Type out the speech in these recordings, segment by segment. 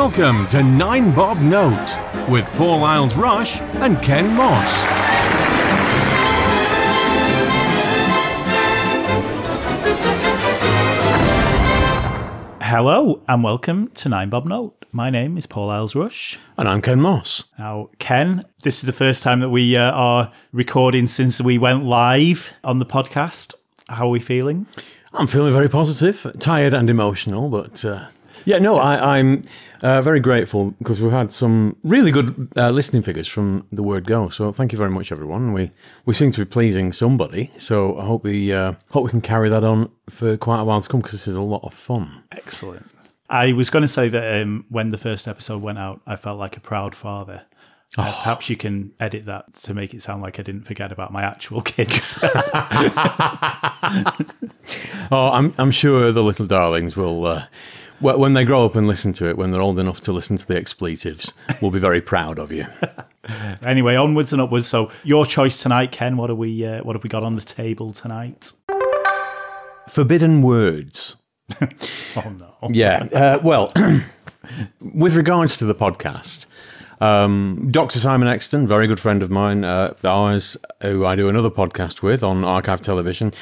Welcome to Nine Bob Note with Paul Isles Rush and Ken Moss. Hello and welcome to Nine Bob Note. My name is Paul Isles Rush. And I'm Ken Moss. Now, Ken, this is the first time that we uh, are recording since we went live on the podcast. How are we feeling? I'm feeling very positive, tired and emotional, but uh, yeah, no, I, I'm uh, very grateful because we've had some really good uh, listening figures from the word go. So thank you very much, everyone. We we seem to be pleasing somebody, so I hope we uh, hope we can carry that on for quite a while to come because this is a lot of fun. Excellent. I was going to say that um, when the first episode went out, I felt like a proud father. Uh, perhaps you can edit that to make it sound like I didn't forget about my actual kids. Oh, I'm I'm sure the little darlings will. Uh, when they grow up and listen to it, when they're old enough to listen to the expletives, we'll be very proud of you. anyway, onwards and upwards. So, your choice tonight, Ken. What are we? Uh, what have we got on the table tonight? Forbidden words. Oh no. Yeah. Uh, well, with regards to the podcast, um, Dr. Simon Exton, very good friend of mine, uh, ours, who I do another podcast with on Archive Television,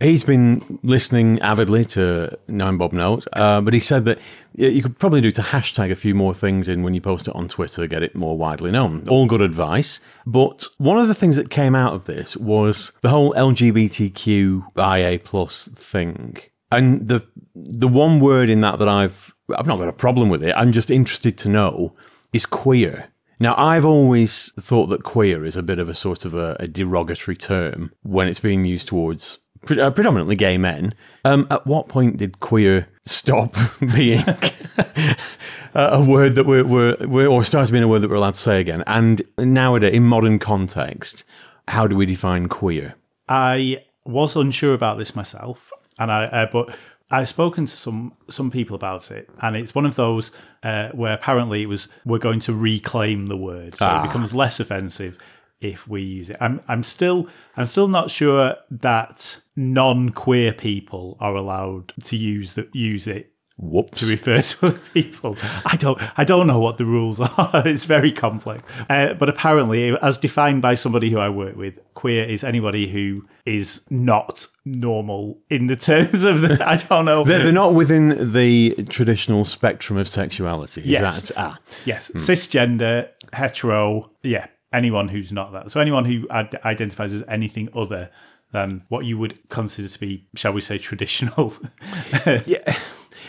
he's been listening avidly to Nine Bob Note, uh, but he said that you could probably do to hashtag a few more things in when you post it on Twitter, get it more widely known. All good advice. But one of the things that came out of this was the whole LGBTQIA plus thing. And the the one word in that that I've I've not got a problem with it. I'm just interested to know is queer. Now I've always thought that queer is a bit of a sort of a, a derogatory term when it's being used towards pre- uh, predominantly gay men. Um, at what point did queer stop being a word that we're, we're, we're or start being a word that we're allowed to say again? And nowadays, in modern context, how do we define queer? I was unsure about this myself, and I uh, but I've spoken to some some people about it, and it's one of those uh, where apparently it was we're going to reclaim the word, so Ah. it becomes less offensive if we use it. I'm I'm still I'm still not sure that non-queer people are allowed to use the, use it Whoops. to refer to other people. I don't I don't know what the rules are. It's very complex. Uh, but apparently, as defined by somebody who I work with, queer is anybody who is not normal in the terms of the. I don't know. They're, they're not within the traditional spectrum of sexuality. Is Yes. that ah? yes, cisgender, hetero. Yeah, anyone who's not that. So anyone who ad- identifies as anything other than what you would consider to be, shall we say, traditional.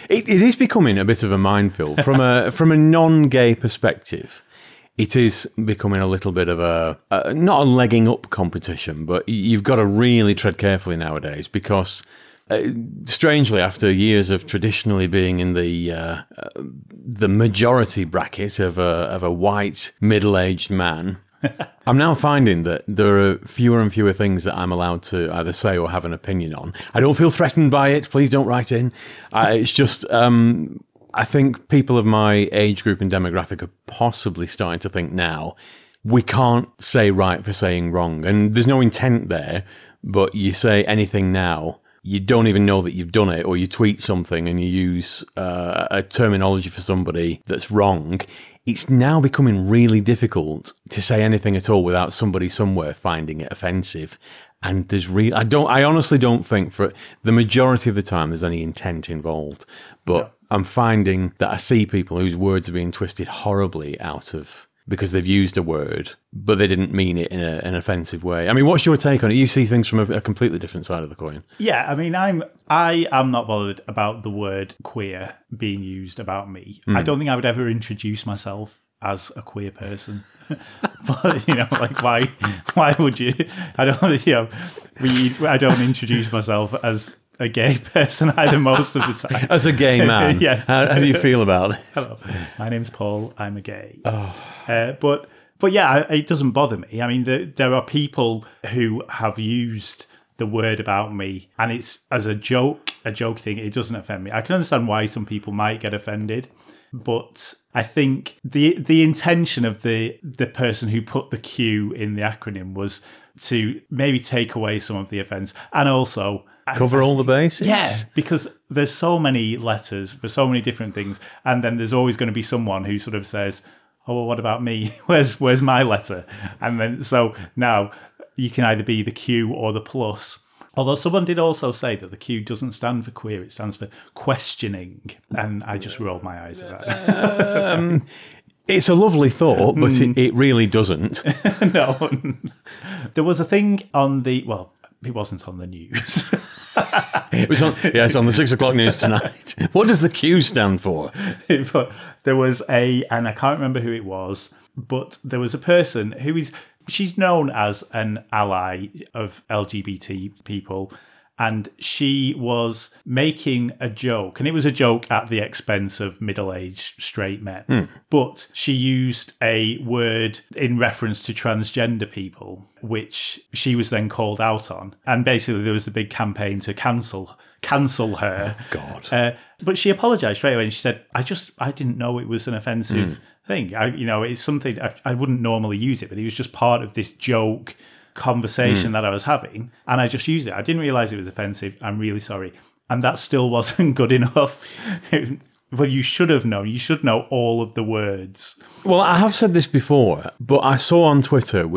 It, it is becoming a bit of a minefield from a from a non-gay perspective. It is becoming a little bit of a, a not a legging up competition, but you've got to really tread carefully nowadays because, uh, strangely, after years of traditionally being in the uh, uh, the majority bracket of a of a white middle-aged man, I'm now finding that there are fewer and fewer things that I'm allowed to either say or have an opinion on. I don't feel threatened by it. Please don't write in. Uh, it's just, um, I think people of my age group and demographic are possibly starting to think now we can't say right for saying wrong. And there's no intent there, but you say anything now. You don't even know that you've done it, or you tweet something and you use uh, a terminology for somebody that's wrong it's now becoming really difficult to say anything at all without somebody somewhere finding it offensive. And there's real, I don't, I honestly don't think for the majority of the time there's any intent involved. But I'm finding that I see people whose words are being twisted horribly out of because they've used a word, but they didn't mean it in a, an offensive way. I mean, what's your take on it? You see things from a, a completely different side of the coin. Yeah, I mean, I'm I am not bothered about the word queer being used about me. Hmm. I don't think I would ever introduce myself as a queer person. but you know, like why why would you? I don't you know we I don't introduce myself as a gay person either most of the time. As a gay man, Yes. how, how do you feel about it? Hello, my name's Paul. I'm a gay. Uh, but but yeah, it doesn't bother me. I mean, there, there are people who have used the word about me, and it's as a joke, a joke thing. It doesn't offend me. I can understand why some people might get offended, but I think the the intention of the the person who put the Q in the acronym was to maybe take away some of the offence, and also Cover all the bases. Yeah, because there's so many letters for so many different things, and then there's always going to be someone who sort of says, "Oh, well, what about me? Where's where's my letter?" And then so now you can either be the Q or the plus. Although someone did also say that the Q doesn't stand for queer; it stands for questioning, and I just rolled my eyes at that. Um, it's a lovely thought, but it, hmm. it really doesn't. no, there was a thing on the well, it wasn't on the news. It was on, yeah, it's on the six o'clock news tonight. What does the Q stand for? but uh, there was a, and I can't remember who it was, but there was a person who is, she's known as an ally of LGBT people. And she was making a joke, and it was a joke at the expense of middle aged straight men. But she used a word in reference to transgender people, which she was then called out on. And basically, there was the big campaign to cancel cancel her. God. Uh, but she apologized straight away and she said, I just, I didn't know it was an offensive thing. I, you know, it's something I, I wouldn't normally use it, but it was just part of this joke conversation hmm. that I was having. And I just used it. I didn't realize it was offensive. I'm really sorry. And that still wasn't good enough. well, you should have known. You should know all of the words. Well, I have said this before, but I saw on Twitter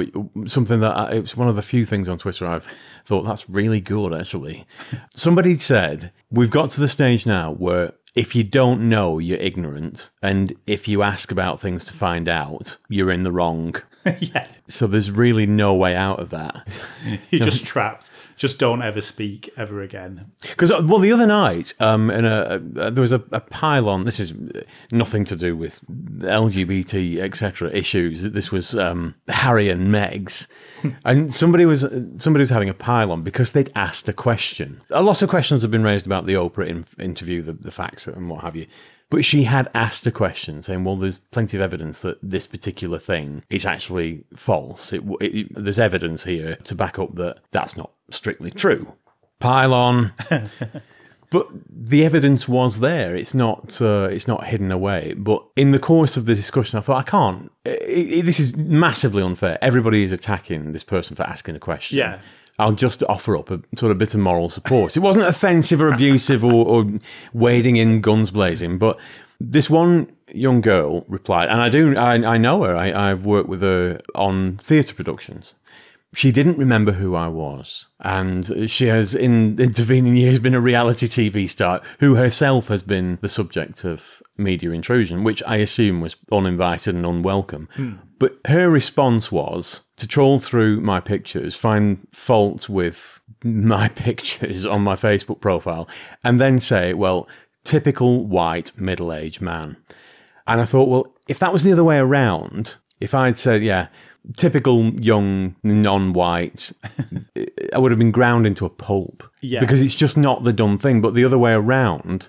something that I, it was one of the few things on Twitter I've thought that's really good. Actually, somebody said we've got to the stage now where if you don't know, you're ignorant, and if you ask about things to find out, you're in the wrong. yeah. So there's really no way out of that. You're just trapped. Just don't ever speak ever again. Because well, the other night, um, in a, a there was a, a pylon. This is nothing to do with LGBT etc. issues. This was um, Harry and Meg's, and somebody was somebody was having a pylon because they'd asked a question. A lot of questions have been raised about the Oprah in, interview, the, the facts and what have you. But she had asked a question saying, well, there's plenty of evidence that this particular thing is actually false. It, it, there's evidence here to back up that that's not strictly true. Pylon. but the evidence was there. It's not. Uh, it's not hidden away. But in the course of the discussion, I thought I can't. i i this is massively unfair. Everybody is attacking this person for asking a question. Yeah. I'll just offer up a sort of bit of moral support. It wasn't offensive or abusive or, or wading in guns blazing, but this one young girl replied, and I do, I, I know her. I, I've worked with her on theatre productions. She didn't remember who I was, and she has, in intervening years, been a reality TV star who herself has been the subject of media intrusion, which I assume was uninvited and unwelcome. Hmm. But her response was to troll through my pictures, find fault with my pictures on my Facebook profile, and then say, well, typical white middle aged man. And I thought, well, if that was the other way around, if I'd said, yeah, typical young non white, I would have been ground into a pulp. Yeah. Because it's just not the done thing. But the other way around,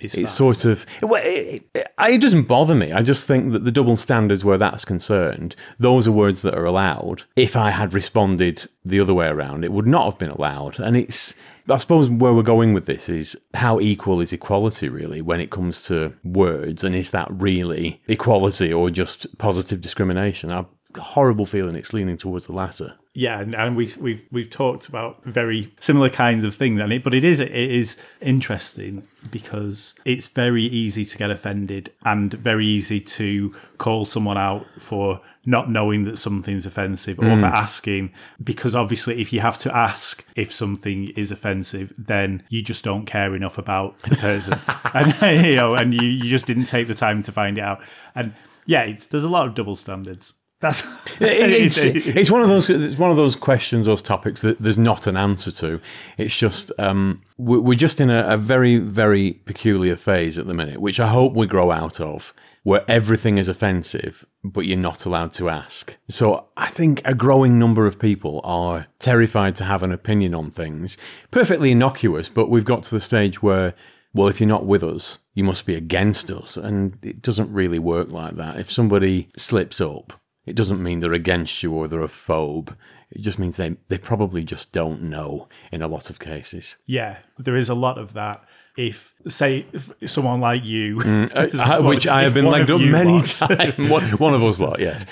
It's, it's sort of well, it, it, it doesn't bother me. I just think that the double standards where that's concerned, those are words that are allowed. If I had responded the other way around, it would not have been allowed. And it's I suppose where we're going with this is how equal is equality really when it comes to words, and is that really equality or just positive discrimination? A horrible feeling it's leaning towards the latter. yeah, and, we, we've we've talked about very similar kinds of things, and it, but it is it is interesting because it's very easy to get offended and very easy to call someone out for not knowing that something's offensive or for mm. asking because obviously if you have to ask if something is offensive then you just don't care enough about the person. And you know and you, you just didn't take the time to find it out. And yeah it's, there's a lot of double standards that's it's, it's one of those it's one of those questions those topics that there's not an answer to it's just um, we're we're just in a, a very very peculiar phase at the minute which i hope we grow out of where everything is offensive but you're not allowed to ask so i think a growing number of people are terrified to have an opinion on things perfectly innocuous but we've got to the stage where well, if you're not with us, you must be against us. And it doesn't really work like that. If somebody slips up, it doesn't mean they're against you or they're a phobe. It just means they, they probably just don't know in a lot of cases. Yeah, there is a lot of that. if, say, if someone like you, Uh, which I have been legged up many times. One, one of us lot, yes.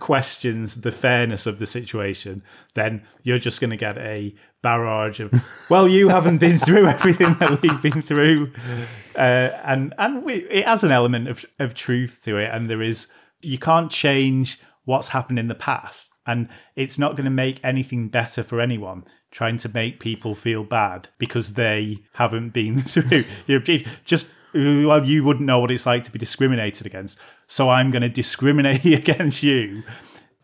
questions the fairness of the situation, then you're just going to get a barrage of, well, you haven't been through everything that we've been through. Uh, and and we, it has an element of, of truth to it. And there is, you can't change what's happened in the past. And it's not going to make anything better for anyone trying to make people feel bad because they haven't been through. You just well, you wouldn't know what it's like to be discriminated against. So I'm going to discriminate against you.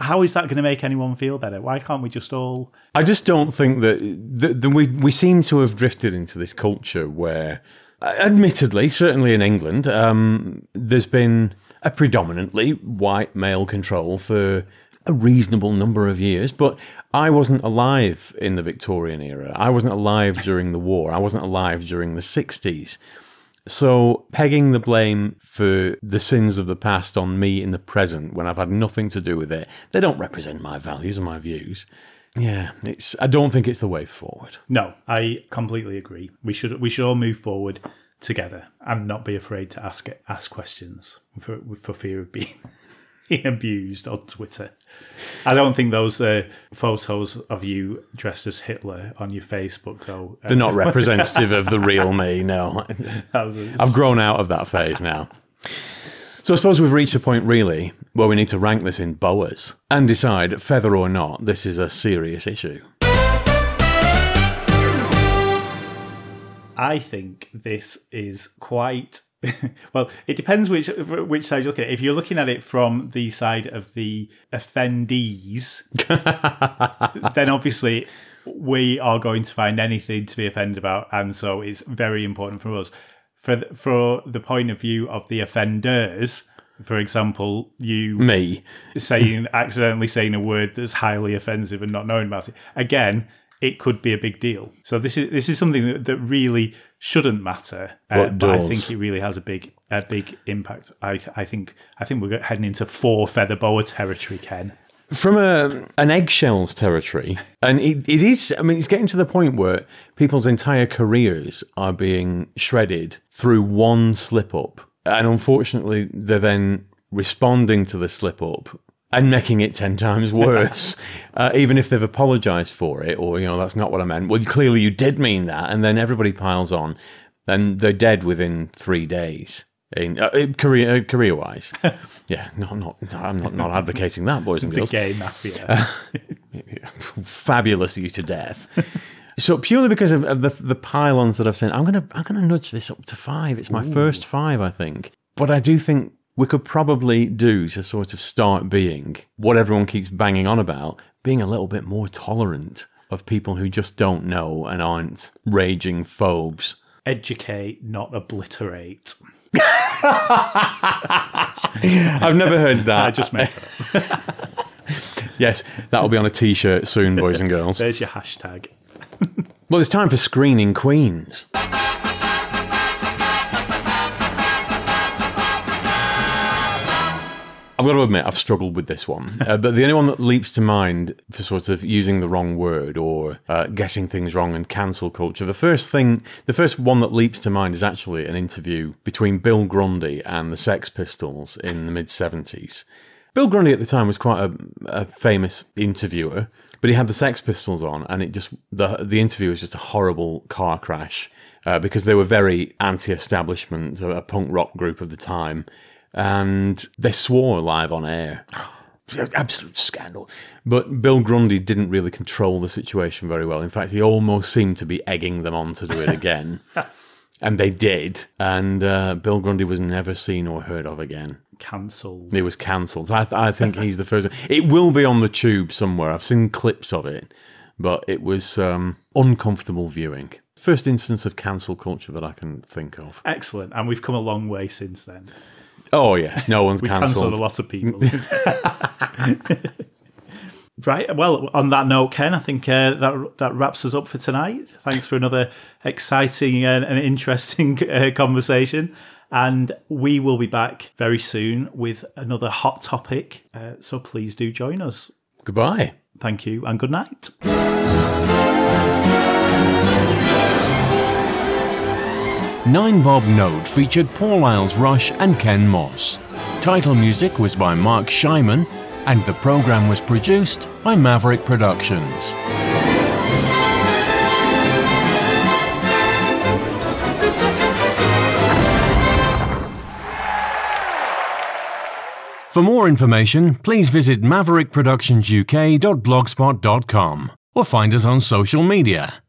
How is that going to make anyone feel better? Why can't we just all? I just don't think that, that, that we we seem to have drifted into this culture where, admittedly, certainly in England, um, there's been a predominantly white male control for a reasonable number of years. But I wasn't alive in the Victorian era. I wasn't alive during the war. I wasn't alive during the sixties. So, pegging the blame for the sins of the past on me in the present when I've had nothing to do with it, they don't represent my values and my views. Yeah, it's. I don't think it's the way forward. No, I completely agree. We should we should all move forward together and not be afraid to ask it, ask questions for for fear of being abused on Twitter. I don't think those uh, photos of you dressed as Hitler on your Facebook though. uh, They're not representative of the real me. No, I've grown out of that phase now. So I suppose we've reached a point really where we need to rank this in boas and decide, feather or not, this is a serious issue. I think this is quite well. It depends which which side you look at. it. If you're looking at it from the side of the offendees, then obviously we are going to find anything to be offended about, and so it's very important for us. For th- for the point of view of the offenders, for example, you Me. saying accidentally saying a word that's highly offensive and not knowing about it again it could be a big deal. So this is this is something that, that really shouldn't matter. Uh, but i think it really has a big a big impact. I i think i think we're heading into four feather boa territory ken. From a an eggshells territory, and it, it is. I mean, it's getting to the point where people's entire careers are being shredded through one slip up, and unfortunately, they're then responding to the slip up and making it ten times worse, uh, even if they've apologised for it, or you know that's not what I meant. Well, clearly you did mean that, and then everybody piles on, and they're dead within three days. In uh, career uh, career wise, yeah, not not I'm not not advocating that, boys and the girls gay mafia fabulous you to death. so purely because of, of the the pylons that I've seen, I'm gonna I'm gonna nudge this up to five. It's my first five, I think. But I do think we could probably do to sort of start being what everyone keeps banging on about, being a little bit more tolerant of people who just don't know and aren't raging phobes. educate not obliterate I've never heard that. i just made that yes, that will be on a t-shirt soon, boys and girls. there's your hashtag Well, it's time for screening queens. I've got to admit, I've struggled with this one. Uh, but the only one that leaps to mind for sort of using the wrong word or uh, getting things wrong and cancel culture, the first thing, the first one that leaps to mind is actually an interview between Bill Grundy and the Sex Pistols in the mid 70s. Bill Grundy at the time was quite a, a famous interviewer, but he had the Sex Pistols on, and it just the the interview was just a horrible car crash uh, because they were very anti-establishment, a, a punk rock group of the time, and they swore live on air. Absolute scandal. But Bill Grundy didn't really control the situation very well. In fact, he almost seemed to be egging them on to do it again. and they did. And uh, Bill Grundy was never seen or heard of again. cancelled It was cancelled. I, th- I think he's the first. It will be on the tube somewhere. I've seen clips of it, but it was um, uncomfortable viewing. First instance of cancel culture that I can think of. excellent and we've come a long way since then Oh yes, no one's We've cancelled cancelled. a lot of people. right. Well, on that note, Ken, I think uh, that that wraps us up for tonight. Thanks for another exciting and, and interesting uh, conversation. And we will be back very soon with another hot topic. Uh, so please do join us. Goodbye. Thank you and good night. Nine Bob Note featured Paul Isles Rush and Ken Moss. Title music was by Mark Scheiman, and the program was produced by Maverick Productions. For more information, please visit maverickproductionsuk.blogspot.com or find us on social media.